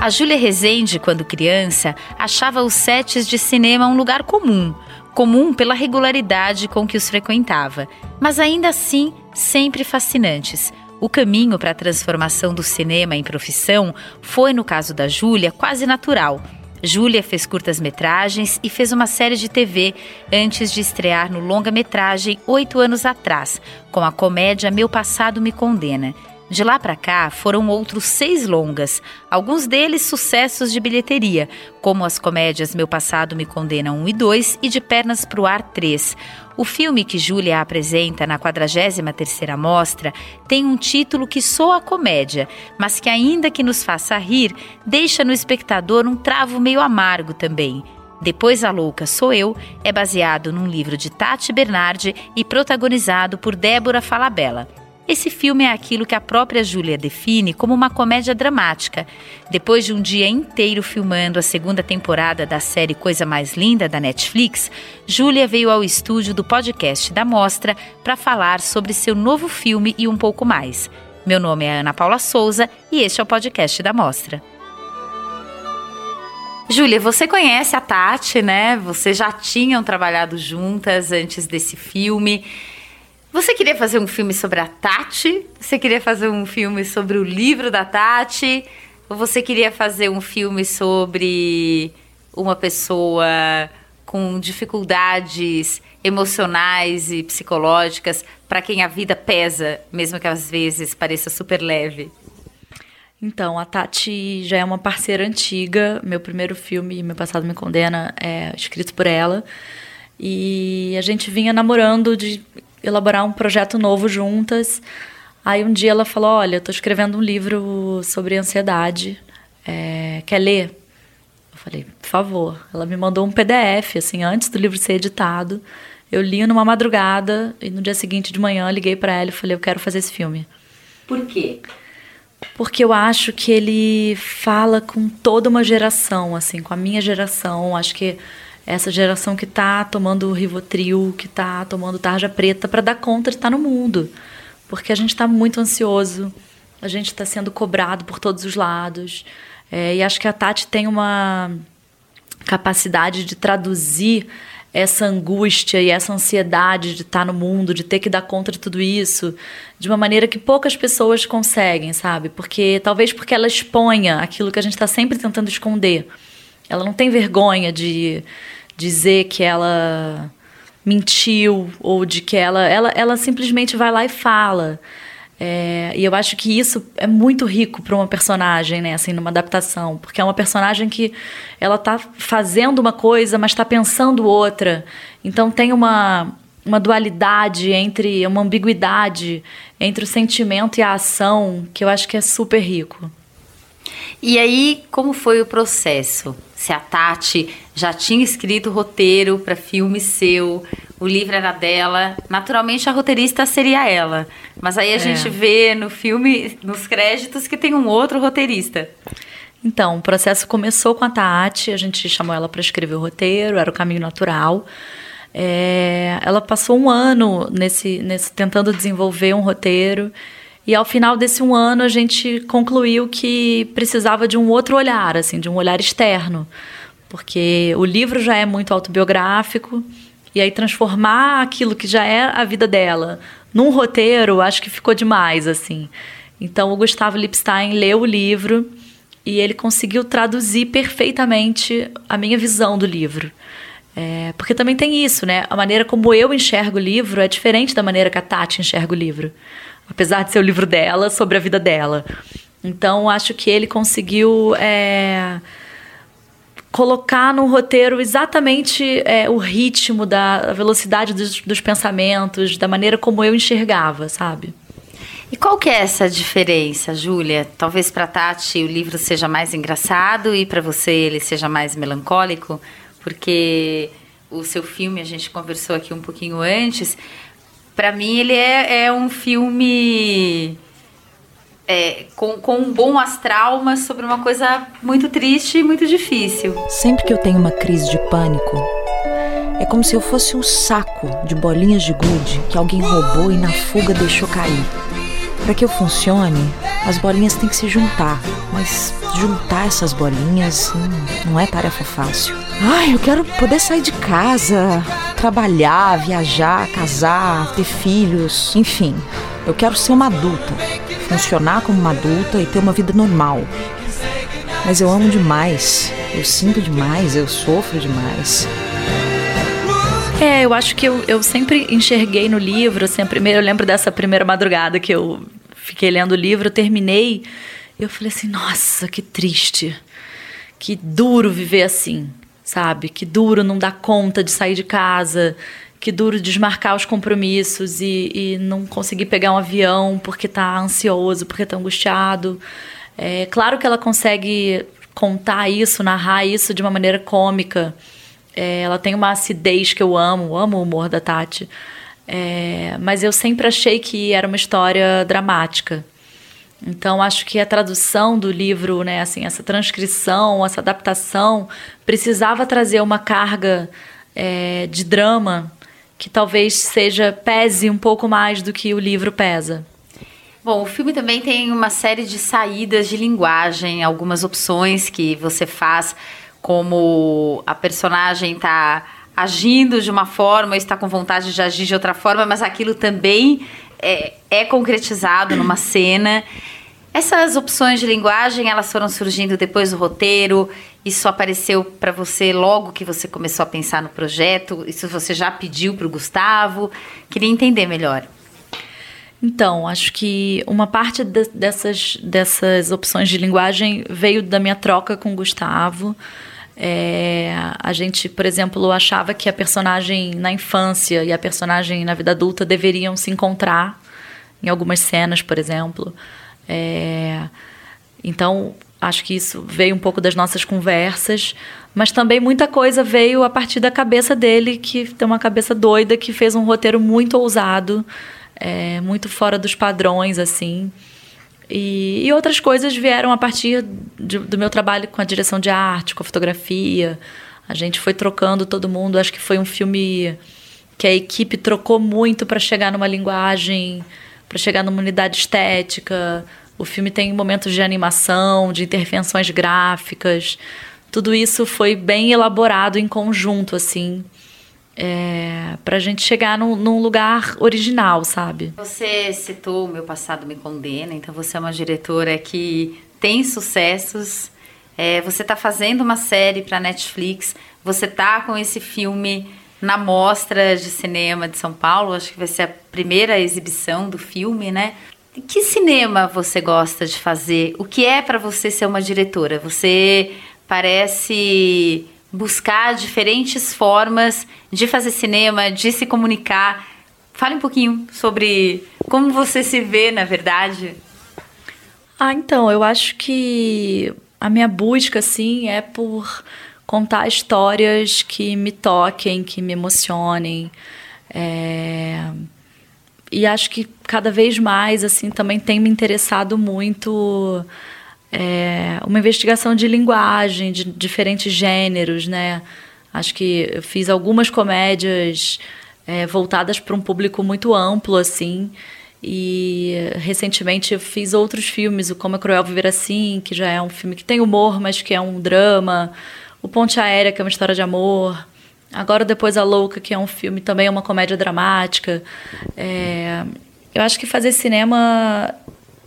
A Júlia Rezende, quando criança, achava os sets de cinema um lugar comum, comum pela regularidade com que os frequentava, mas ainda assim sempre fascinantes. O caminho para a transformação do cinema em profissão foi, no caso da Júlia, quase natural. Júlia fez curtas-metragens e fez uma série de TV antes de estrear no longa-metragem oito anos atrás, com a comédia Meu Passado Me Condena. De lá para cá foram outros seis longas, alguns deles sucessos de bilheteria, como as comédias Meu Passado Me Condena 1 e 2 e De Pernas pro Ar 3. O filme que Júlia apresenta na 43ª Mostra tem um título que soa comédia, mas que ainda que nos faça rir, deixa no espectador um travo meio amargo também. Depois a Louca Sou Eu é baseado num livro de Tati Bernardi e protagonizado por Débora Falabella. Esse filme é aquilo que a própria Júlia define como uma comédia dramática. Depois de um dia inteiro filmando a segunda temporada da série Coisa Mais Linda da Netflix, Júlia veio ao estúdio do podcast da Mostra para falar sobre seu novo filme e um pouco mais. Meu nome é Ana Paula Souza e este é o podcast da Mostra. Júlia, você conhece a Tati, né? Vocês já tinham trabalhado juntas antes desse filme. Você queria fazer um filme sobre a Tati? Você queria fazer um filme sobre o livro da Tati? Ou você queria fazer um filme sobre uma pessoa com dificuldades emocionais e psicológicas para quem a vida pesa, mesmo que às vezes pareça super leve? Então, a Tati já é uma parceira antiga. Meu primeiro filme, Meu Passado Me Condena, é escrito por ela. E a gente vinha namorando de elaborar um projeto novo juntas. Aí um dia ela falou: Olha, eu tô escrevendo um livro sobre ansiedade. É, quer ler? Eu falei: Por favor. Ela me mandou um PDF, assim, antes do livro ser editado. Eu li numa madrugada e no dia seguinte de manhã liguei para ela e falei: Eu quero fazer esse filme. Por quê? Porque eu acho que ele fala com toda uma geração, assim, com a minha geração. Acho que essa geração que está tomando Rivotril, que está tomando tarja preta para dar conta de estar tá no mundo. Porque a gente está muito ansioso, a gente está sendo cobrado por todos os lados. É, e acho que a Tati tem uma capacidade de traduzir essa angústia e essa ansiedade de estar tá no mundo, de ter que dar conta de tudo isso, de uma maneira que poucas pessoas conseguem, sabe? Porque talvez porque ela exponha aquilo que a gente está sempre tentando esconder. Ela não tem vergonha de dizer que ela mentiu ou de que ela ela, ela simplesmente vai lá e fala é, e eu acho que isso é muito rico para uma personagem, né? Assim, numa adaptação, porque é uma personagem que ela tá fazendo uma coisa, mas está pensando outra. Então tem uma uma dualidade entre uma ambiguidade entre o sentimento e a ação que eu acho que é super rico. E aí, como foi o processo? Se a Tati já tinha escrito roteiro para filme seu, o livro era dela, naturalmente a roteirista seria ela. Mas aí a é. gente vê no filme, nos créditos, que tem um outro roteirista. Então, o processo começou com a Tati, a gente chamou ela para escrever o roteiro, era o caminho natural. É, ela passou um ano nesse, nesse tentando desenvolver um roteiro e ao final desse um ano a gente concluiu que precisava de um outro olhar, assim, de um olhar externo, porque o livro já é muito autobiográfico e aí transformar aquilo que já é a vida dela num roteiro, acho que ficou demais, assim. Então o Gustavo Lipstein leu o livro e ele conseguiu traduzir perfeitamente a minha visão do livro. É, porque também tem isso, né? A maneira como eu enxergo o livro é diferente da maneira que a Tati enxerga o livro apesar de ser o livro dela, sobre a vida dela. Então, acho que ele conseguiu é, colocar no roteiro exatamente é, o ritmo, da velocidade dos, dos, pensamentos, da maneira como eu enxergava, sabe? E qual que é essa diferença, Júlia? Talvez para Tati o livro seja mais engraçado e para você ele seja mais melancólico, porque o seu filme a gente conversou aqui um pouquinho antes, para mim ele é, é um filme é, com, com um bom astral, mas sobre uma coisa muito triste e muito difícil. Sempre que eu tenho uma crise de pânico, é como se eu fosse um saco de bolinhas de gude que alguém roubou e na fuga deixou cair. Para que eu funcione, as bolinhas têm que se juntar, mas juntar essas bolinhas hum, não é tarefa fácil. Ai, eu quero poder sair de casa, trabalhar, viajar, casar, ter filhos, enfim. Eu quero ser uma adulta, funcionar como uma adulta e ter uma vida normal. Mas eu amo demais, eu sinto demais, eu sofro demais. É, eu acho que eu, eu sempre enxerguei no livro, assim, primeira, eu lembro dessa primeira madrugada que eu fiquei lendo o livro, eu terminei, eu falei assim, nossa, que triste, que duro viver assim, sabe? Que duro não dar conta de sair de casa, que duro desmarcar os compromissos e, e não conseguir pegar um avião porque tá ansioso, porque tá angustiado. É claro que ela consegue contar isso, narrar isso de uma maneira cômica, é, ela tem uma acidez que eu amo, amo o humor da Tati. É, mas eu sempre achei que era uma história dramática. Então acho que a tradução do livro, né, assim, essa transcrição, essa adaptação, precisava trazer uma carga é, de drama que talvez seja pese um pouco mais do que o livro pesa. Bom, o filme também tem uma série de saídas de linguagem, algumas opções que você faz como a personagem está agindo de uma forma, está com vontade de agir de outra forma, mas aquilo também é, é concretizado numa cena. Essas opções de linguagem, elas foram surgindo depois do roteiro? Isso apareceu para você logo que você começou a pensar no projeto? Isso você já pediu para o Gustavo? Queria entender melhor. Então, acho que uma parte de, dessas, dessas opções de linguagem veio da minha troca com o Gustavo. É, a gente, por exemplo, achava que a personagem na infância e a personagem na vida adulta deveriam se encontrar em algumas cenas, por exemplo. É, então, acho que isso veio um pouco das nossas conversas, mas também muita coisa veio a partir da cabeça dele, que tem uma cabeça doida, que fez um roteiro muito ousado é, muito fora dos padrões, assim. E, e outras coisas vieram a partir de, do meu trabalho com a direção de arte, com a fotografia. A gente foi trocando todo mundo. Acho que foi um filme que a equipe trocou muito para chegar numa linguagem, para chegar numa unidade estética. O filme tem momentos de animação, de intervenções gráficas. Tudo isso foi bem elaborado em conjunto, assim é, para a gente chegar num, num, lugar original, sabe? Você citou o Meu Passado Me Condena, então você é uma diretora que tem sucessos. É, você está fazendo uma série para Netflix, você está com esse filme na Mostra de Cinema de São Paulo, acho que vai ser a primeira exibição do filme, né? Que cinema você gosta de fazer? O que é para você ser uma diretora? Você parece buscar diferentes formas de fazer cinema, de se comunicar. Fale um pouquinho sobre como você se vê, na verdade. Ah, então, eu acho que a minha busca, assim, é por contar histórias que me toquem, que me emocionem. É... E acho que cada vez mais, assim, também tem me interessado muito é, uma investigação de linguagem, de diferentes gêneros, né? Acho que eu fiz algumas comédias é, voltadas para um público muito amplo, assim. E recentemente eu fiz outros filmes, o Como é Cruel Viver Assim, que já é um filme que tem humor, mas que é um drama. O Ponte Aérea, que é uma história de amor. Agora Depois a Louca, que é um filme também é uma comédia dramática. É, eu acho que fazer cinema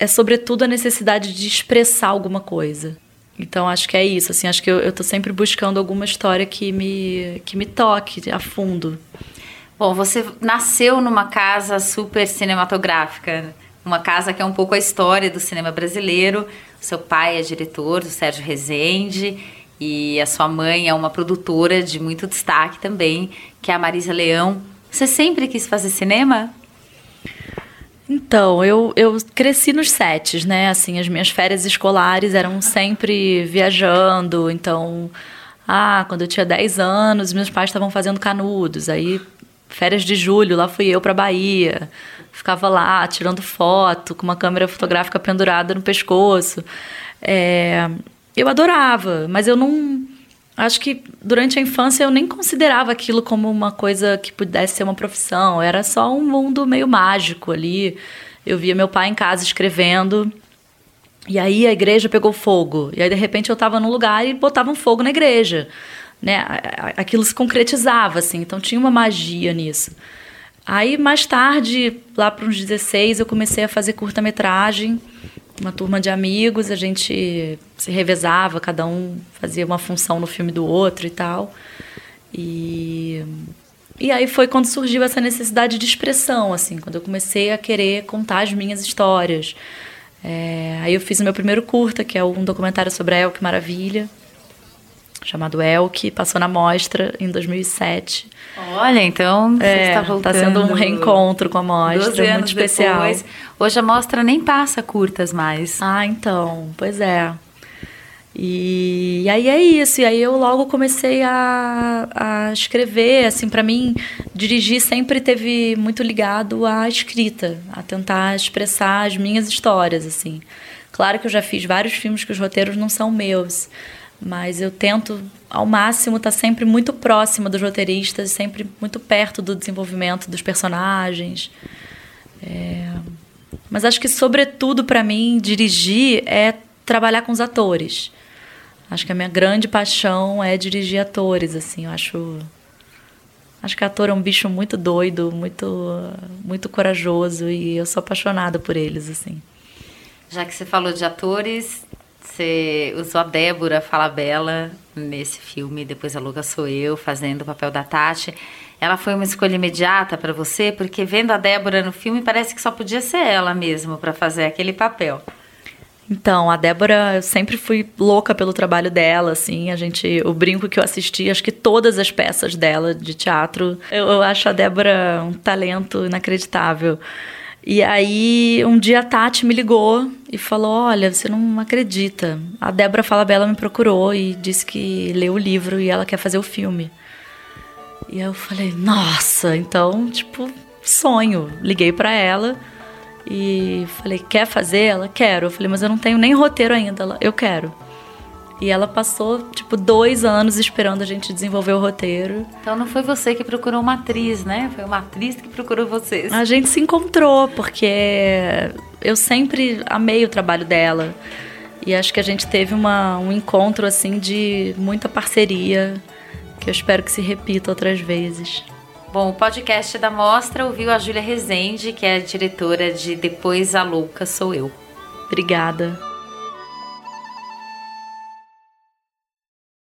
é sobretudo a necessidade de expressar alguma coisa. Então acho que é isso, assim, acho que eu, eu tô sempre buscando alguma história que me, que me toque a fundo. Bom, você nasceu numa casa super cinematográfica, uma casa que é um pouco a história do cinema brasileiro. seu pai é diretor, o Sérgio Rezende, e a sua mãe é uma produtora de muito destaque também, que é a Marisa Leão. Você sempre quis fazer cinema? Então, eu, eu cresci nos sets, né? Assim, as minhas férias escolares eram sempre viajando. Então, ah, quando eu tinha 10 anos, meus pais estavam fazendo canudos. Aí, férias de julho, lá fui eu para Bahia. Ficava lá tirando foto, com uma câmera fotográfica pendurada no pescoço. É, eu adorava, mas eu não Acho que durante a infância eu nem considerava aquilo como uma coisa que pudesse ser uma profissão. Era só um mundo meio mágico ali. Eu via meu pai em casa escrevendo. E aí a igreja pegou fogo. E aí, de repente, eu estava num lugar e botavam fogo na igreja. Né? Aquilo se concretizava, assim. Então tinha uma magia nisso. Aí, mais tarde, lá para uns 16, eu comecei a fazer curta-metragem. Uma turma de amigos, a gente se revezava, cada um fazia uma função no filme do outro e tal. E, e aí foi quando surgiu essa necessidade de expressão, assim, quando eu comecei a querer contar as minhas histórias. É, aí eu fiz o meu primeiro curta, que é um documentário sobre a Elke Maravilha, chamado Elke, passou na mostra em 2007. Olha, então você é, está voltando. Está sendo um reencontro com a mostra, muito especial. Depois. Hoje a mostra nem passa curtas mais. Ah, então, pois é. E, e, aí é isso. E aí eu logo comecei a, a escrever. Assim, para mim, dirigir sempre teve muito ligado à escrita, a tentar expressar as minhas histórias. Assim, claro que eu já fiz vários filmes que os roteiros não são meus, mas eu tento ao máximo estar tá sempre muito próxima dos roteiristas, sempre muito perto do desenvolvimento dos personagens. É... Mas acho que sobretudo para mim dirigir é trabalhar com os atores. Acho que a minha grande paixão é dirigir atores, assim, eu acho acho que ator é um bicho muito doido, muito muito corajoso e eu sou apaixonada por eles, assim. Já que você falou de atores, você usou a Débora Falabella nesse filme, depois a Luca sou eu fazendo o papel da Tati. Ela foi uma escolha imediata para você, porque vendo a Débora no filme parece que só podia ser ela mesmo para fazer aquele papel. Então, a Débora, eu sempre fui louca pelo trabalho dela, assim, a gente, o brinco que eu assisti, acho que todas as peças dela de teatro, eu, eu acho a Débora um talento inacreditável. E aí, um dia a Tati me ligou e falou: Olha, você não acredita. A Débora Falabella me procurou e disse que leu o livro e ela quer fazer o filme. E eu falei: Nossa, então, tipo, sonho. Liguei para ela. E falei, quer fazer? Ela, quero. Eu falei, mas eu não tenho nem roteiro ainda. Ela, eu quero. E ela passou, tipo, dois anos esperando a gente desenvolver o roteiro. Então não foi você que procurou uma atriz, né? Foi uma atriz que procurou vocês. A gente se encontrou, porque eu sempre amei o trabalho dela. E acho que a gente teve uma, um encontro, assim, de muita parceria, que eu espero que se repita outras vezes. Bom, o podcast da Mostra ouviu a Júlia Rezende, que é a diretora de Depois a Louca Sou Eu. Obrigada.